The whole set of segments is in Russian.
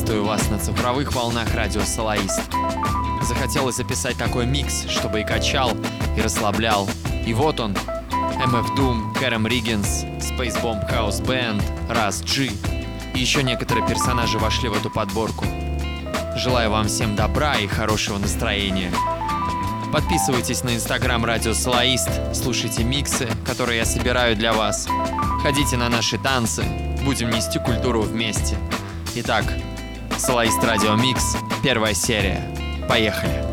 Приветствую вас на цифровых волнах радио Солоист. Захотелось записать такой микс, чтобы и качал, и расслаблял. И вот он. MF Doom, Кэром Риггинс, Space Bomb House Band, Raz G. И еще некоторые персонажи вошли в эту подборку. Желаю вам всем добра и хорошего настроения. Подписывайтесь на инстаграм Радио Солоист, слушайте миксы, которые я собираю для вас. Ходите на наши танцы, будем нести культуру вместе. Итак, Солоист Радио Микс, первая серия. Поехали!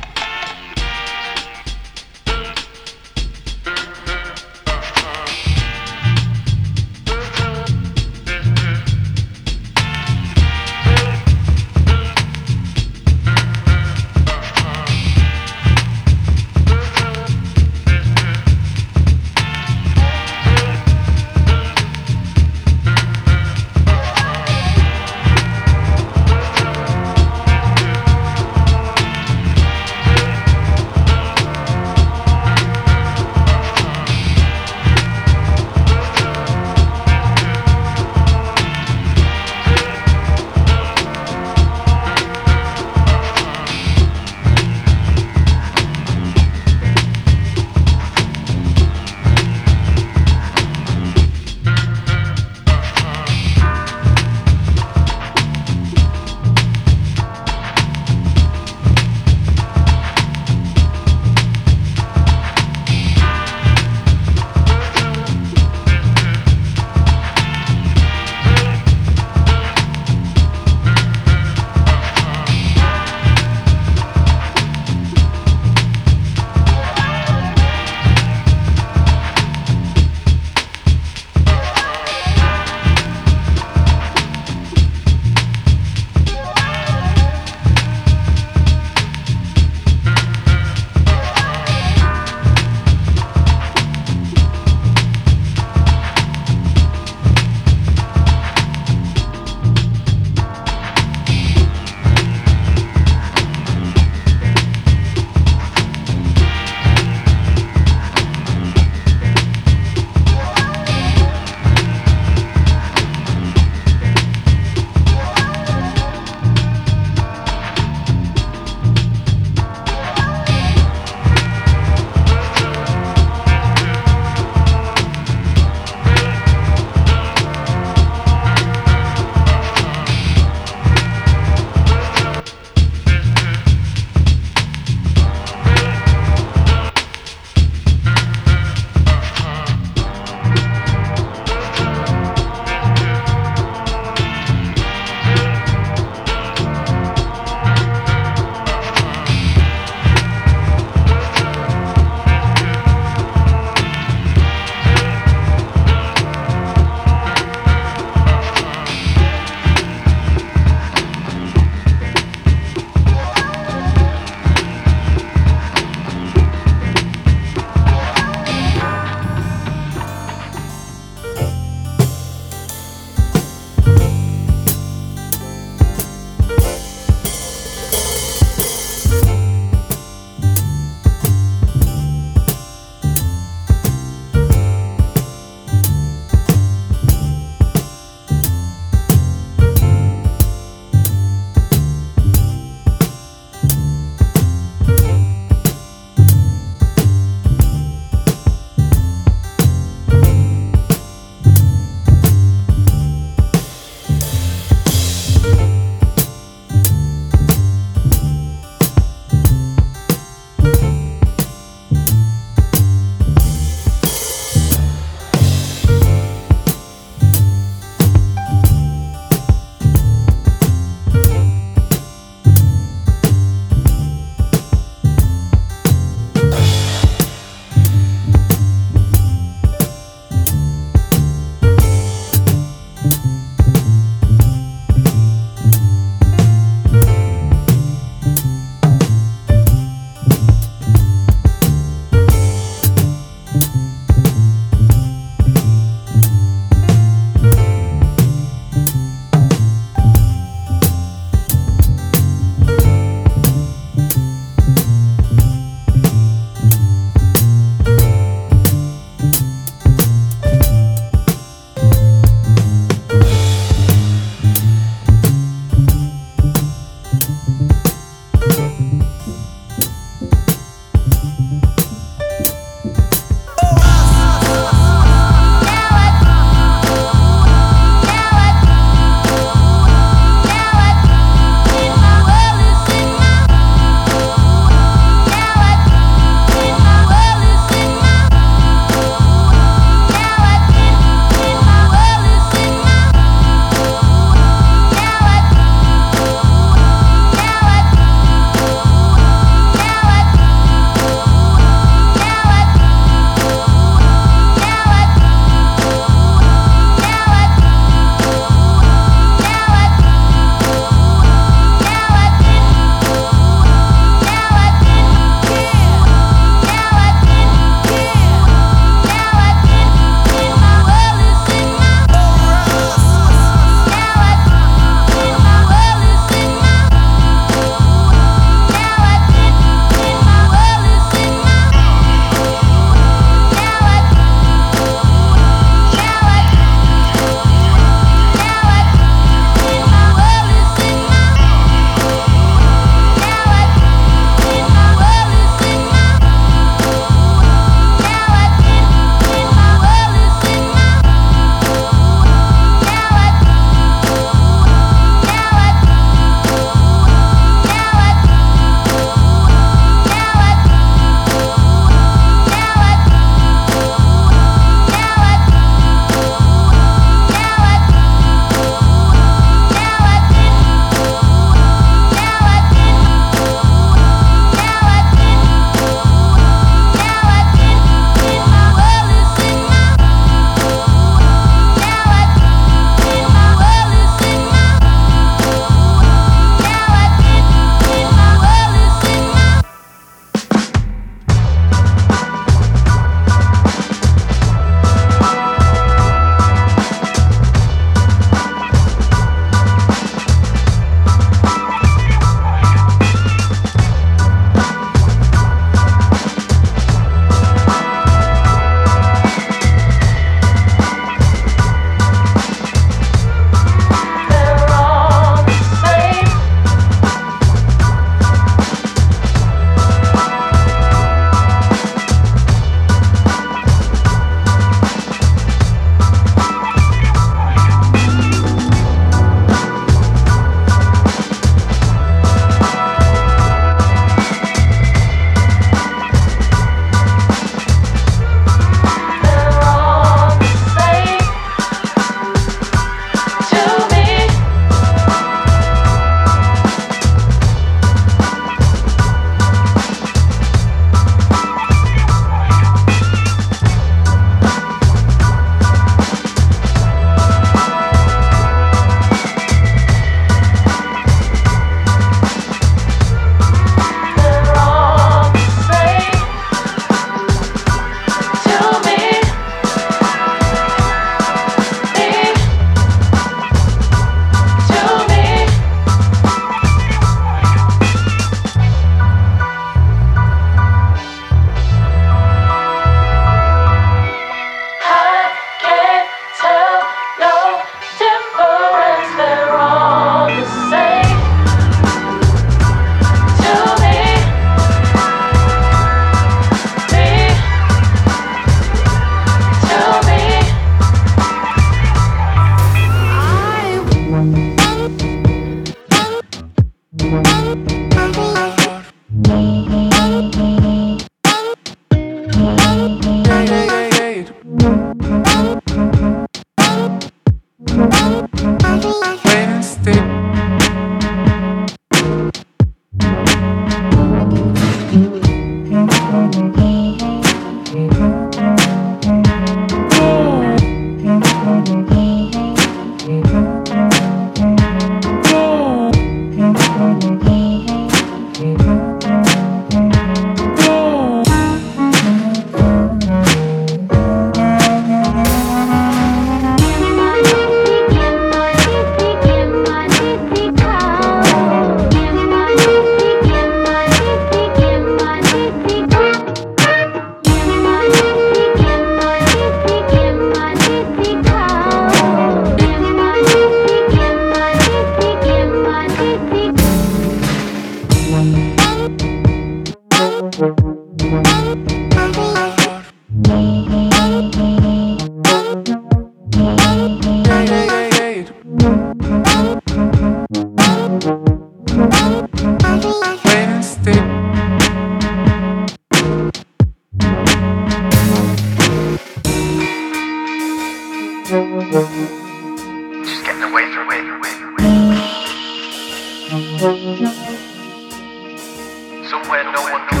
Somewhere no one can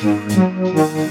find.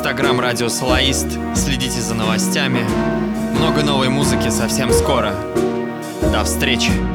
Инстаграм Радио Солоист, следите за новостями. Много новой музыки совсем скоро. До встречи!